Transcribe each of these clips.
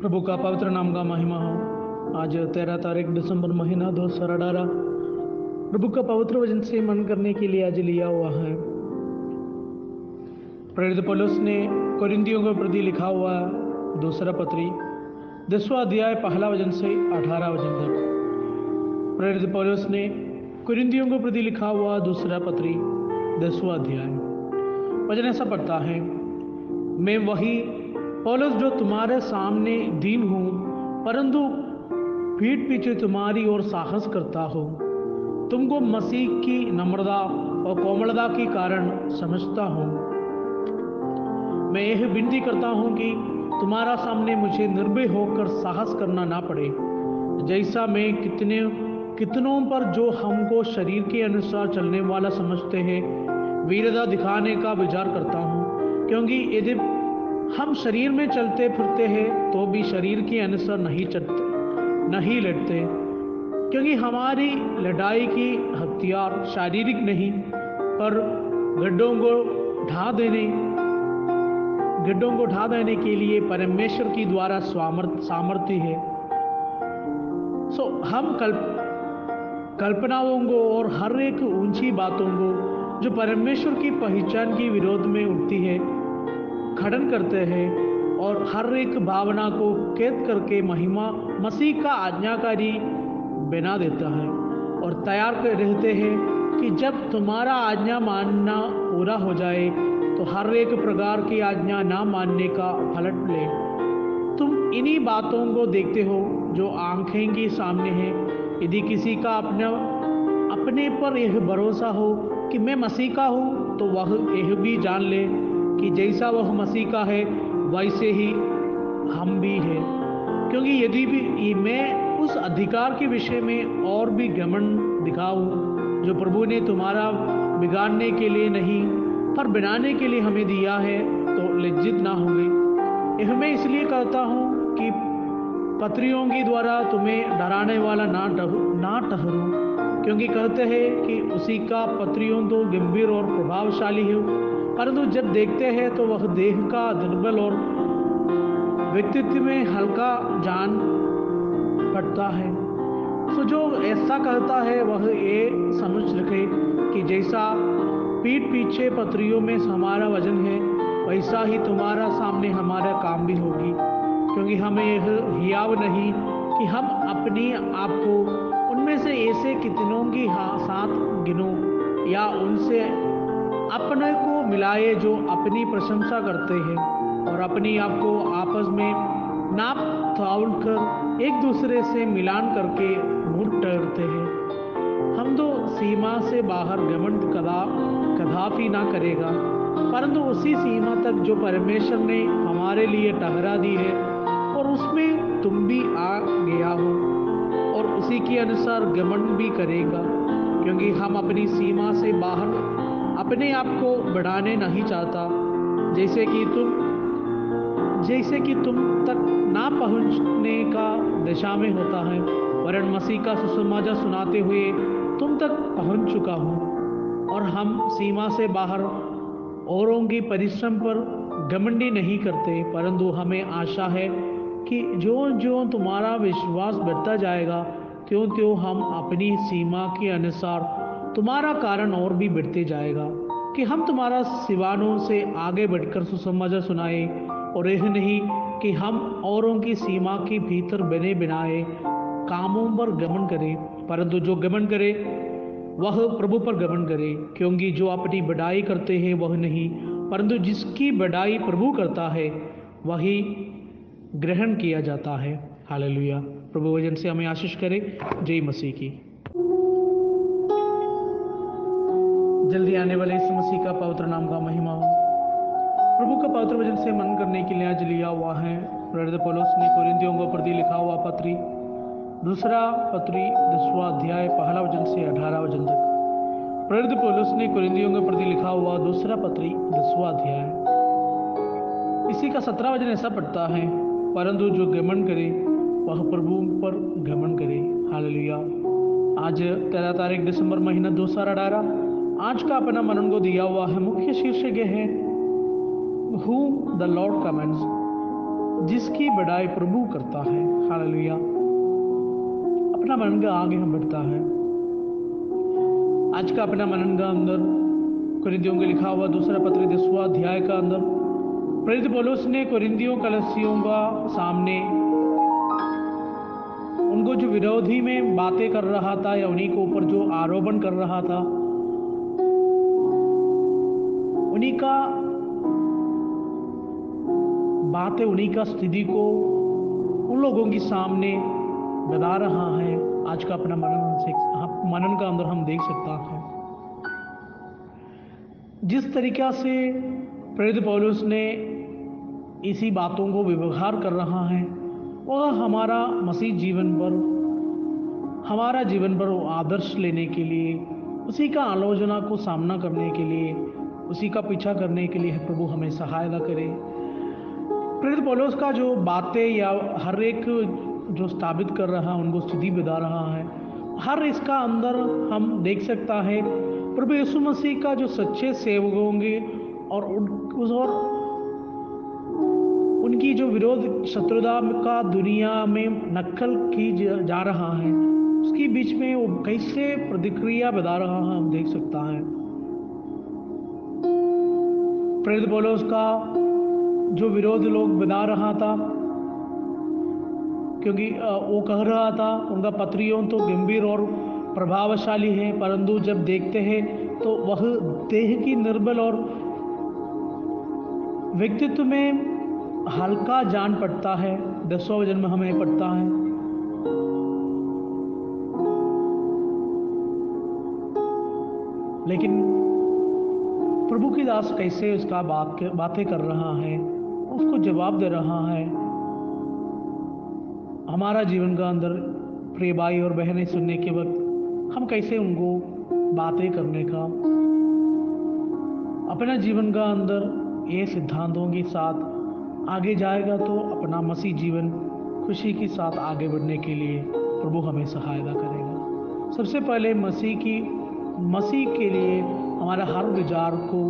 प्रभु का पवित्र नाम का महिमा हो। आज तेरह तारीख दिसंबर महीना दो हज़ार अठारह प्रभु का पवित्र वज़न से मन करने के लिए आज लिया हुआ है। प्रेरित पौलुस ने कोरिंथियों के प्रति लिखा हुआ दूसरा पत्री, दसवां अध्याय, पहला वज़न से अठारह वज़न तक। प्रेरित पौलुस ने कुरिंदियों को प्रति लिखा हुआ दूसरा पत्री, दसवां अध्याय। वचन ऐसा पढ़ता है, मैं वही पौलुस, जो तुम्हारे सामने दीन हूँ, परंतु पीठ पीछे तुम्हारी ओर साहस करता हूँ। तुमको मसीह की नम्रता और कोमलता के कारण समझता हूँ। मैं यह विनती करता हूँ कि तुम्हारा सामने मुझे निर्भय होकर साहस करना ना पड़े। जैसा मैं कितने, कितनों पर जो हमको शरीर के अनुसार चलने वाला समझते हैं, वीरता दिखाने का विचार करता हूँ, क्योंकि यदि हम शरीर में चलते फिरते हैं तो भी शरीर के अनुसार नहीं चलते, नहीं लड़ते। क्योंकि हमारी लड़ाई की हथियार शारीरिक नहीं, पर गड्ढों को ढा देने, गड्ढों को ढा देने के लिए परमेश्वर की द्वारा सामर्थ्य है। सो हम कल्प, कल्पनाओं को और हर एक ऊँची बातों को, जो परमेश्वर की पहचान के विरोध में उठती है खड़न करते हैं और हर एक भावना को कैद करके महिमा, मसीह का आज्ञाकारी बना देता है और तैयार कर रहते हैं कि जब तुम्हारा आज्ञा मानना पूरा हो जाए तो हर एक प्रकार की आज्ञा ना मानने का पलट ले। तुम इन्हीं बातों को देखते हो जो आँखें के सामने है। यदि किसी का अपना, अपने पर यह भरोसा हो कि मैं मसीह का हूँ तो वह यह भी जान ले कि जैसा वह मसीह का है, वैसे ही हम भी हैं। क्योंकि यदि भी मैं उस अधिकार के विषय में और भी घमंड दिखाऊँ, जो प्रभु ने तुम्हारा बिगाड़ने के लिए नहीं, पर बनाने के लिए हमें दिया है तो लज्जित ना होंगे। यह मैं इसलिए कहता हूँ कि पत्रियों के द्वारा तुम्हें डराने वाला ना ना ठहरूं, क्योंकि कहते हैं कि उसी का पत्रियों तो गंभीर और प्रभावशाली है। परंतु जब देखते हैं तो वह देह का दुर्बल और व्यक्तित्व में हल्का जान पड़ता है। तो जो ऐसा कहता है, वह ये समझ रखे कि जैसा पीठ पीछे पत्रियों में हमारा वज़न है, वैसा ही तुम्हारा सामने हमारा काम भी होगी। क्योंकि हमें यह हियाव नहीं कि हम अपने आप को उनमें से ऐसे कितनों की साथ गिनो या उनसे अपने को मिलाए जो अपनी प्रशंसा करते हैं और अपनी आप को आपस में नाप तौल कर एक दूसरे से मिलान करके मूर्ख ठहरते हैं। हम तो सीमा से बाहर घमंड कदा, कदापि ना करेगा, परंतु उसी सीमा तक जो परमेश्वर ने हमारे लिए ठहरा दी है और उसमें तुम भी आ गया हो और उसी के अनुसार घमंड भी करेगा, क्योंकि हम अपनी सीमा से बाहर अपने आप को बढ़ाने नहीं चाहता। जैसे कि तुम, जैसे कि तुम तक ना पहुँचने का दिशा में होता है। वरण मसीह का सुसमाचार सुनाते हुए तुम तक पहुँच चुका हूँ। और हम सीमा से बाहर औरों की परिश्रम पर घमंडी नहीं करते, परंतु हमें आशा है कि जो जो तुम्हारा विश्वास बढ़ता जाएगा त्यों त्यों हम अपनी सीमा के अनुसार तुम्हारा कारण और भी बढ़ते जाएगा कि हम तुम्हारा सिवानों से आगे बढ़कर सुसमाचार सुनाए और यह नहीं कि हम औरों की सीमा के भीतर बने बिनाए कामों पर गमन करें, परंतु जो गमन करे, वह प्रभु पर गमन करे, क्योंकि जो अपनी बढ़ाई करते हैं वह नहीं, परंतु जिसकी बढ़ाई प्रभु करता है, वही ग्रहण किया जाता है। हालेलुया। प्रभु वज़न से हमें आशीष करे। जय मसीह की। जल्दी आने वाले इस मसीह का पवित्र नाम का महिमा हो। प्रभु का पवित्र वचन से मन करने के लिए आज लिया हुआ है। पौलुस ने कोरिंथियों को प्रति लिखा हुआ पत्री, दूसरा पत्री, दसवां अध्याय, पहला वचन से अठारह वचन तक। प्रेरित पौलुस ने कोरिंथियों के प्रति लिखा हुआ दूसरा पत्री, दसवां अध्याय। इसी का सत्रह वचन ऐसा पढ़ता है, परंतु जो गमन करे, वह प्रभु पर गमन करे। हालेलुया। आज तेरह तारीख दिसंबर महीना दो हज़ार अठारह। आज का अपना मनन को दिया हुआ है मुख्य शीर्षक यह है हु the Lord commands जिसकी बड़ाई प्रभु करता है। हालेलुया। अपना मनन का आगे हम बढ़ता है। आज का अपना मनन का अंदर कुरिंदियों के लिखा हुआ दूसरा पत्र दसवा अध्याय का अंदर, प्रेरित पौलुस ने कुरिंदियों कलसियों का सामने उनको जो विरोधी में बातें कर रहा था या उन्हीं के ऊपर जो आरोपण कर रहा था उन्हीं का बातें, उन्हीं का स्थिति को उन लोगों के सामने बता रहा है। आज का अपना मनन से मनन का अंदर हम देख सकता है। जिस तरीका से प्रेरित पौलुस ने इसी बातों को व्यवहार कर रहा है, वह हमारा मसीह जीवन पर, हमारा जीवन पर वो आदर्श लेने के लिए, उसी का आलोचना को सामना करने के लिए उसी का पीछा करने के लिए प्रभु हमें सहायता करे। प्रेरित पौलुस का जो बातें या हर एक जो स्थापित कर रहा है, उनको स्थिति बता रहा है, हर इसका अंदर हम देख सकता है, प्रभु यीशु मसीह का जो सच्चे सेवक होंगे और उस और उनकी जो विरोध शत्रुता का दुनिया में नकल की जा रहा है, उसके बीच में वो कैसे प्रतिक्रिया बता रहा है, हम देख सकता है। प्रेरित बोलो, उसका जो विरोध लोग बना रहा था, क्योंकि वो कह रहा था, उनका पत्रियों तो गंभीर और प्रभावशाली है, परंतु जब देखते हैं तो वह देह की निर्बल और व्यक्तित्व में हल्का जान पड़ता है दसवा वज़न में हमें पड़ता है। लेकिन प्रभु की दास कैसे उसका बात बातें कर रहा है, उसको जवाब दे रहा है। हमारा जीवन का अंदर प्रिय भाई और बहनें सुनने के वक्त हम कैसे उनको बातें करने का? अपना जीवन का अंदर ये सिद्धांतों के साथ आगे जाएगा तो अपना मसीह जीवन खुशी के साथ आगे बढ़ने के लिए प्रभु हमें सहायता करेगा। सबसे पहले मसीह की मसीह के लिए हमारा हर विचार को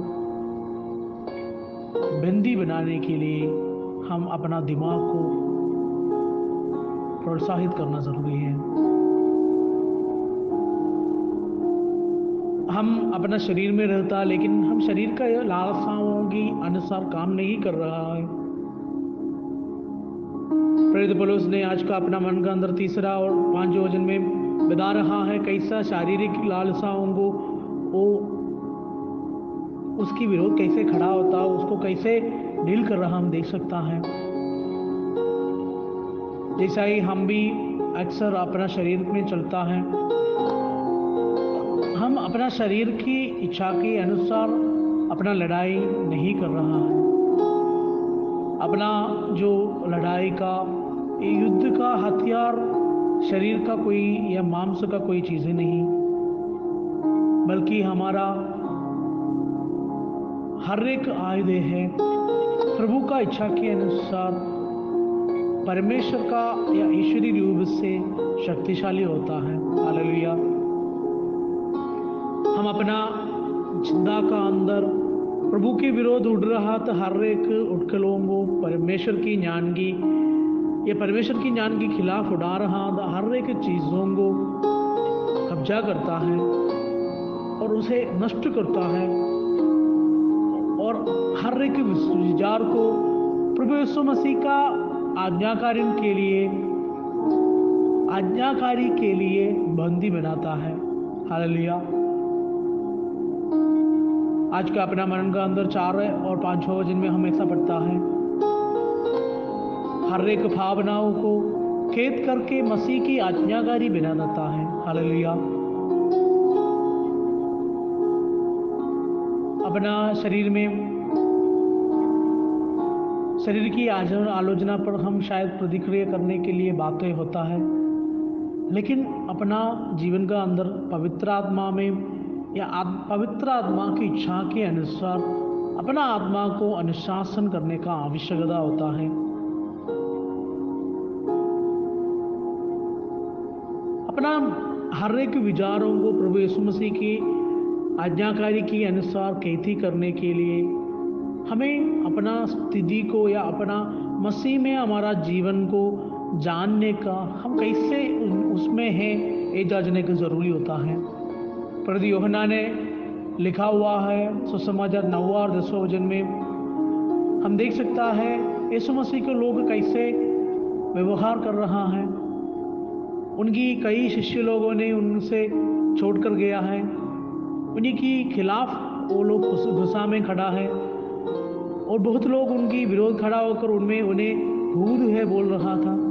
बंदी बनाने के लिए हम अपना दिमाग को प्रोत्साहित करना ज़रूरी है। हम अपना शरीर में रहता, लेकिन हम शरीर का लालसाओं की अनुसार काम नहीं कर रहा है। प्रेरित पलूस ने आज का अपना मन का अंदर तीसरा और पाँच वज़न में बता रहा है, कैसा शारीरिक लालसाओं को वो उसकी विरोध कैसे खड़ा होता है उसको कैसे डील कर रहा हम देख सकता है। जैसा ही हम भी अक्सर अपना शरीर में चलता है। हम अपना शरीर की इच्छा के अनुसार अपना लड़ाई नहीं कर रहा है। अपना जो लड़ाई का, युद्ध का हथियार, शरीर का कोई या मांस का कोई चीज़ें नहीं, बल्कि हमारा हर एक आयुध है। प्रभु का इच्छा के अनुसार परमेश्वर का या ईश्वरी रूप से शक्तिशाली होता है। हालेलुया। हम अपना ज़िंदा का अंदर प्रभु के विरोध उड़ रहा था हर एक उठकलों को परमेश्वर की ज्ञान की ये परमेश्वर की ज्ञान के खिलाफ उड़ा रहा तो हर एक चीज़ों को कब्जा करता है और उसे नष्ट करता है। और हर एक विचार को प्रभु यीशु मसीह का आज्ञाकारी के लिए, आज्ञाकारी के लिए बंदी बनाता है। हालेलुया। आज का अपना मन का अंदर चार है और पाँच छह वज़न में हमेशा पड़ता है, हर एक भावनाओं को खेत करके मसीह की आज्ञाकारी बना देता है। हालेलुया। अपना शरीर में शरीर की आलोचना पर हम शायद प्रतिक्रिया करने के लिए बातें होता है। लेकिन अपना जीवन का अंदर पवित्र आत्मा में या आद, पवित्र आत्मा की इच्छा के अनुसार अपना आत्मा को अनुशासन करने का आवश्यकता होता है। अपना हर एक विचारों को प्रभु यीशु मसीह की आज्ञाकारी के अनुसार खेती करने के लिए हमें अपना स्थिति को या अपना मसीह में हमारा जीवन को जानने का हम कैसे उसमें हैं, ये जानने का ज़रूरी होता है। प्रद योहना ने लिखा हुआ है, सुसमाचार नवा और दसवा वज़न में, हम देख सकता है, यीशु मसीह के लोग कैसे व्यवहार कर रहा है। उनकी कई शिष्य लोगों ने उनसे छोड़कर गया है। उन्हीं के खिलाफ वो लोग गुस्सा में खड़ा है। और बहुत लोग उनकी विरोध खड़ा होकर उनमें उन्हें भूत है बोल रहा था।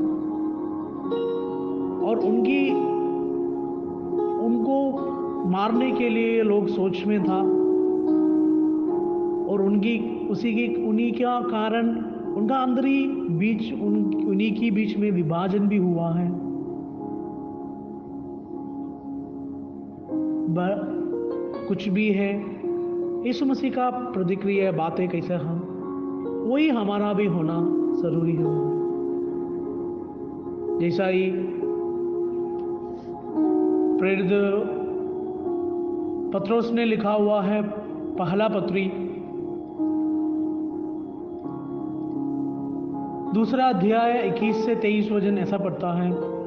और उनकी, उनको मारने के लिए लोग सोच में था। और उनकी, उसी की, उन्हीं का कारण, उनका अंदर ही बीच, उन, उन्हीं की बीच में विभाजन भी हुआ है। कुछ भी है, यीशु मसीह का प्रतिक्रिया बातें कैसे हम, वही हमारा भी होना ज़रूरी है। जैसा ही प्रेरित पत्रोस ने लिखा हुआ है, पहला पत्री। दूसरा अध्याय 21 से 23 वज़न ऐसा पढ़ता है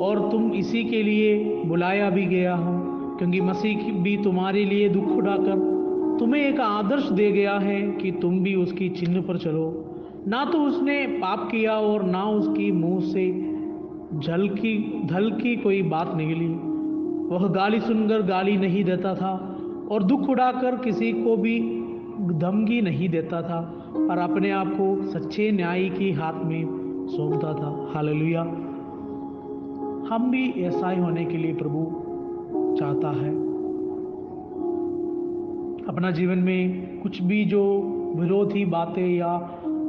और तुम इसी के लिए बुलाया भी गया हो, क्योंकि मसीह भी तुम्हारे लिए दुख उठाकर तुम्हें एक आदर्श दे गया है कि तुम भी उसकी चिन्ह पर चलो। ना तो उसने पाप किया और ना उसकी मुँह से जल की, धल की कोई बात निकली। वह गाली सुनकर गाली नहीं देता था और दुख उड़ाकर किसी को भी धमकी नहीं देता था और अपने आप को सच्चे न्याय की हाथ में सौंपता था। हालेलुया। हम भी ऐसा ही होने के लिए प्रभु चाहता है। अपना जीवन में कुछ भी जो विरोधी बातें या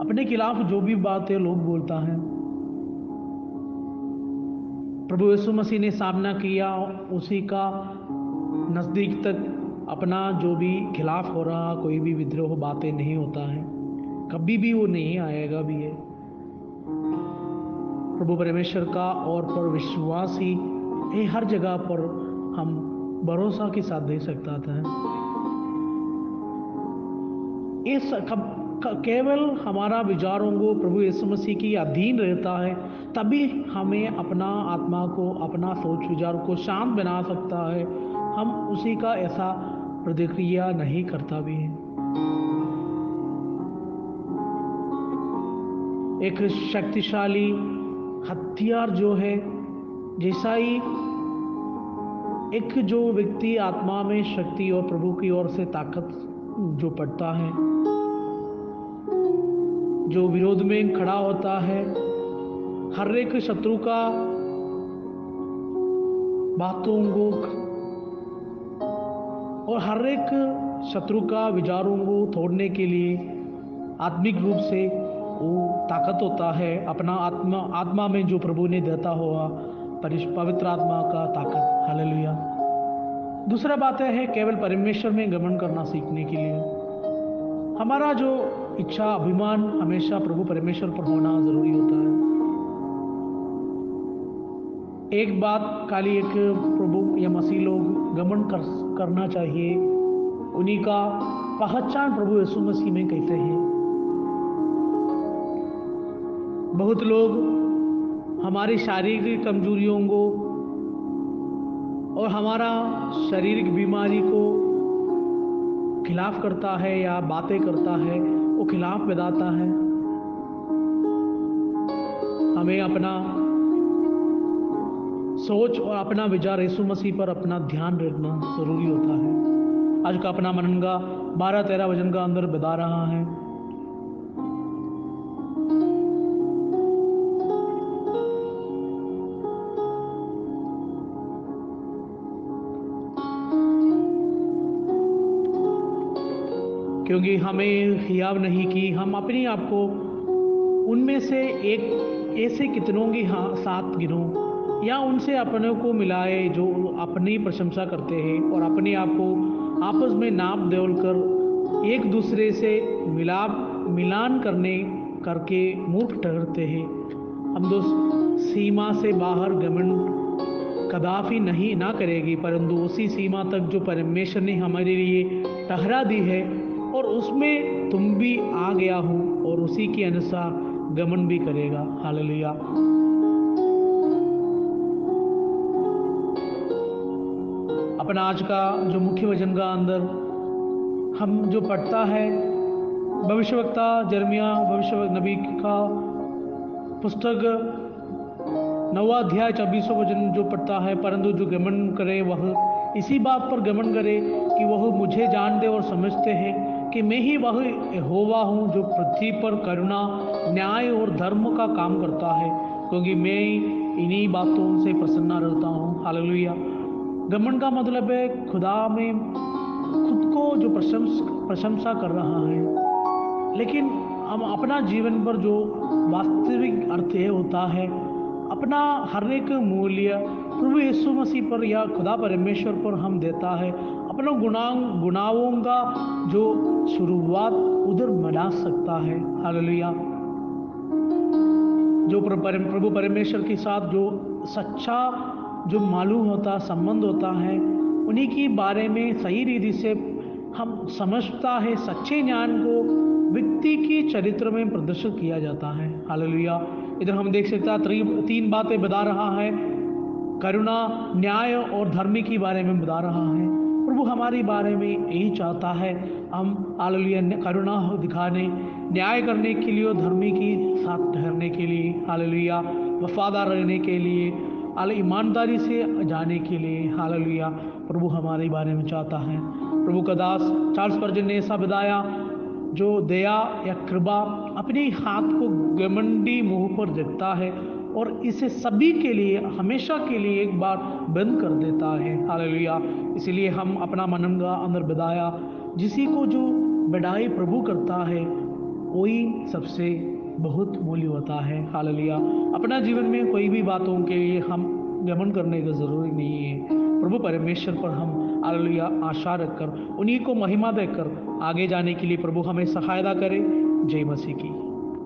अपने खिलाफ जो भी बातें लोग बोलता है। प्रभु यीशु मसीह ने सामना किया, उसी का नज़दीक तक अपना जो भी खिलाफ हो रहा, कोई भी विद्रोह बातें नहीं होता है। कभी भी वो नहीं आएगा भी है। प्रभु परमेश्वर का और पर विश्वास ही ये हर जगह पर हम भरोसा के साथ दे सकता था। इस केवल हमारा विचारों को प्रभु यीशु मसीह की अधीन रहता है, तभी हमें अपना आत्मा को, अपना सोच विचार को शांत बना सकता है। हम उसी का ऐसा प्रतिक्रिया नहीं करता भी है। एक शक्तिशाली हथियार जो है, जैसा ही एक जो व्यक्ति आत्मा में शक्ति और प्रभु की ओर से ताकत जो पड़ता है, जो विरोध में खड़ा होता है, हर एक शत्रु का बातों को और हर एक शत्रु का विचारों को तोड़ने के लिए आत्मिक रूप से वो ताकत होता है अपना आत्मा आत्मा में जो प्रभु ने देता हुआ परिश, पवित्र आत्मा का ताकत। हालेलुया। दूसरा बात है, केवल परमेश्वर में गमन करना सीखने के लिए। हमारा जो इच्छा, अभिमान, हमेशा प्रभु परमेश्वर पर होना ज़रूरी होता है। एक बात काली एक प्रभु या मसीह लोग गमन कर, करना चाहिए। उन्हीं का पहचान प्रभु यीशु मसीह में कैसे है? बहुत लोग हमारी शारीरिक कमजोरियों को और हमारा शारीरिक बीमारी को खिलाफ करता है या बातें करता है, वो खिलाफ बताता है। हमें अपना सोच और अपना विचार यीशु मसीह पर अपना ध्यान रखना ज़रूरी होता है। आज का अपना मनन का बारह तेरह वज़न का अंदर बता रहा है। क्योंकि हमें हियाव नहीं की। हम अपने आप को उनमें से एक, ऐसे कितनों की हाँ साथ गिनों या उनसे अपने को मिलाए जो अपनी प्रशंसा करते हैं और अपने आप को आपस में नाप देवल कर एक दूसरे से मिलाप, मिलान करने, करके मूर्ख ठहरते हैं। हम दोस्त, सीमा से बाहर गमन कदापि नहीं ना करेगी, परंतु उसी सीमा तक जो परमेश्वर ने हमारे लिए ठहरा दी है और उसमें तुम भी आ गया हो और उसी के अनुसार गमन भी करेगा। हालेलुया। अपना आज का जो मुख्य वचन का अंदर हम जो पढ़ता है, भविष्यवक्ता जर्मिया भविष्य नबी का पुस्तक नवा अध्याय, चौबीसों वचन जो पढ़ता है, परंतु जो गमन करे वह, इसी बात पर गमन करे कि वह मुझे जानते और समझते हैं। कि मैं ही वह होवा हूँ जो पृथ्वी पर करुणा, न्याय और धर्म का काम करता है, क्योंकि मैं इन्हीं बातों से प्रसन्न रहता हूँ। हालेलुया। गमन का मतलब है, खुदा में खुद को जो प्रशंस, प्रशंसा कर रहा है। लेकिन हम अपना जीवन पर जो वास्तविक अर्थ ये होता है, अपना हर एक मूल्य प्रभु यीशु मसीह पर या खुदा परमेश्वर पर हम देता है। अपना गुणा गुनाहों का जो शुरुआत उधर बना सकता है। हालेलुया। जो प्रभु परमेश्वर के साथ जो सच्चा, जो मालूम होता, संबंध होता है, उन्हीं के बारे में सही रीति से हम समझता है, सच्चे ज्ञान को व्यक्ति के चरित्र में प्रदर्शित किया जाता है। हालेलुया। इधर हम देख सकते हैं तीन बातें बता रहा है। करुणा, न्याय और धर्मी के बारे में बता रहा है। प्रभु हमारे बारे में यही चाहता है। हम हालेलुया करुणा दिखाने, न्याय करने के लिए और धर्मी की साथ ठहरने के लिए। हालेलुया। वफादार रहने के लिए, हाल ईमानदारी से जाने के लिए। हालेलुया। प्रभु हमारे बारे में चाहता है। प्रभु का दास चार्ल्स पर्जन ने ऐसा बताया, जो दया या कृपा अपने हाथ को गमंडी मुँह पर देखता है और इसे सभी के लिए, हमेशा के लिए एक बार बंद कर देता है। हालेलुया। इसलिए हम अपना मनन का अंदर बताया जिसी को जो बढ़ाई प्रभु करता है, वही सबसे बहुत मूल्य होता है। हालेलुया। अपना जीवन में कोई भी बातों के लिए हम गमन करने का ज़रूरी नहीं है। प्रभु परमेश्वर पर हम आलिया आशा रखकर, उन्हीं को महिमा देकर आगे जाने के लिए प्रभु हमें सहायता करे। जय मसीह की।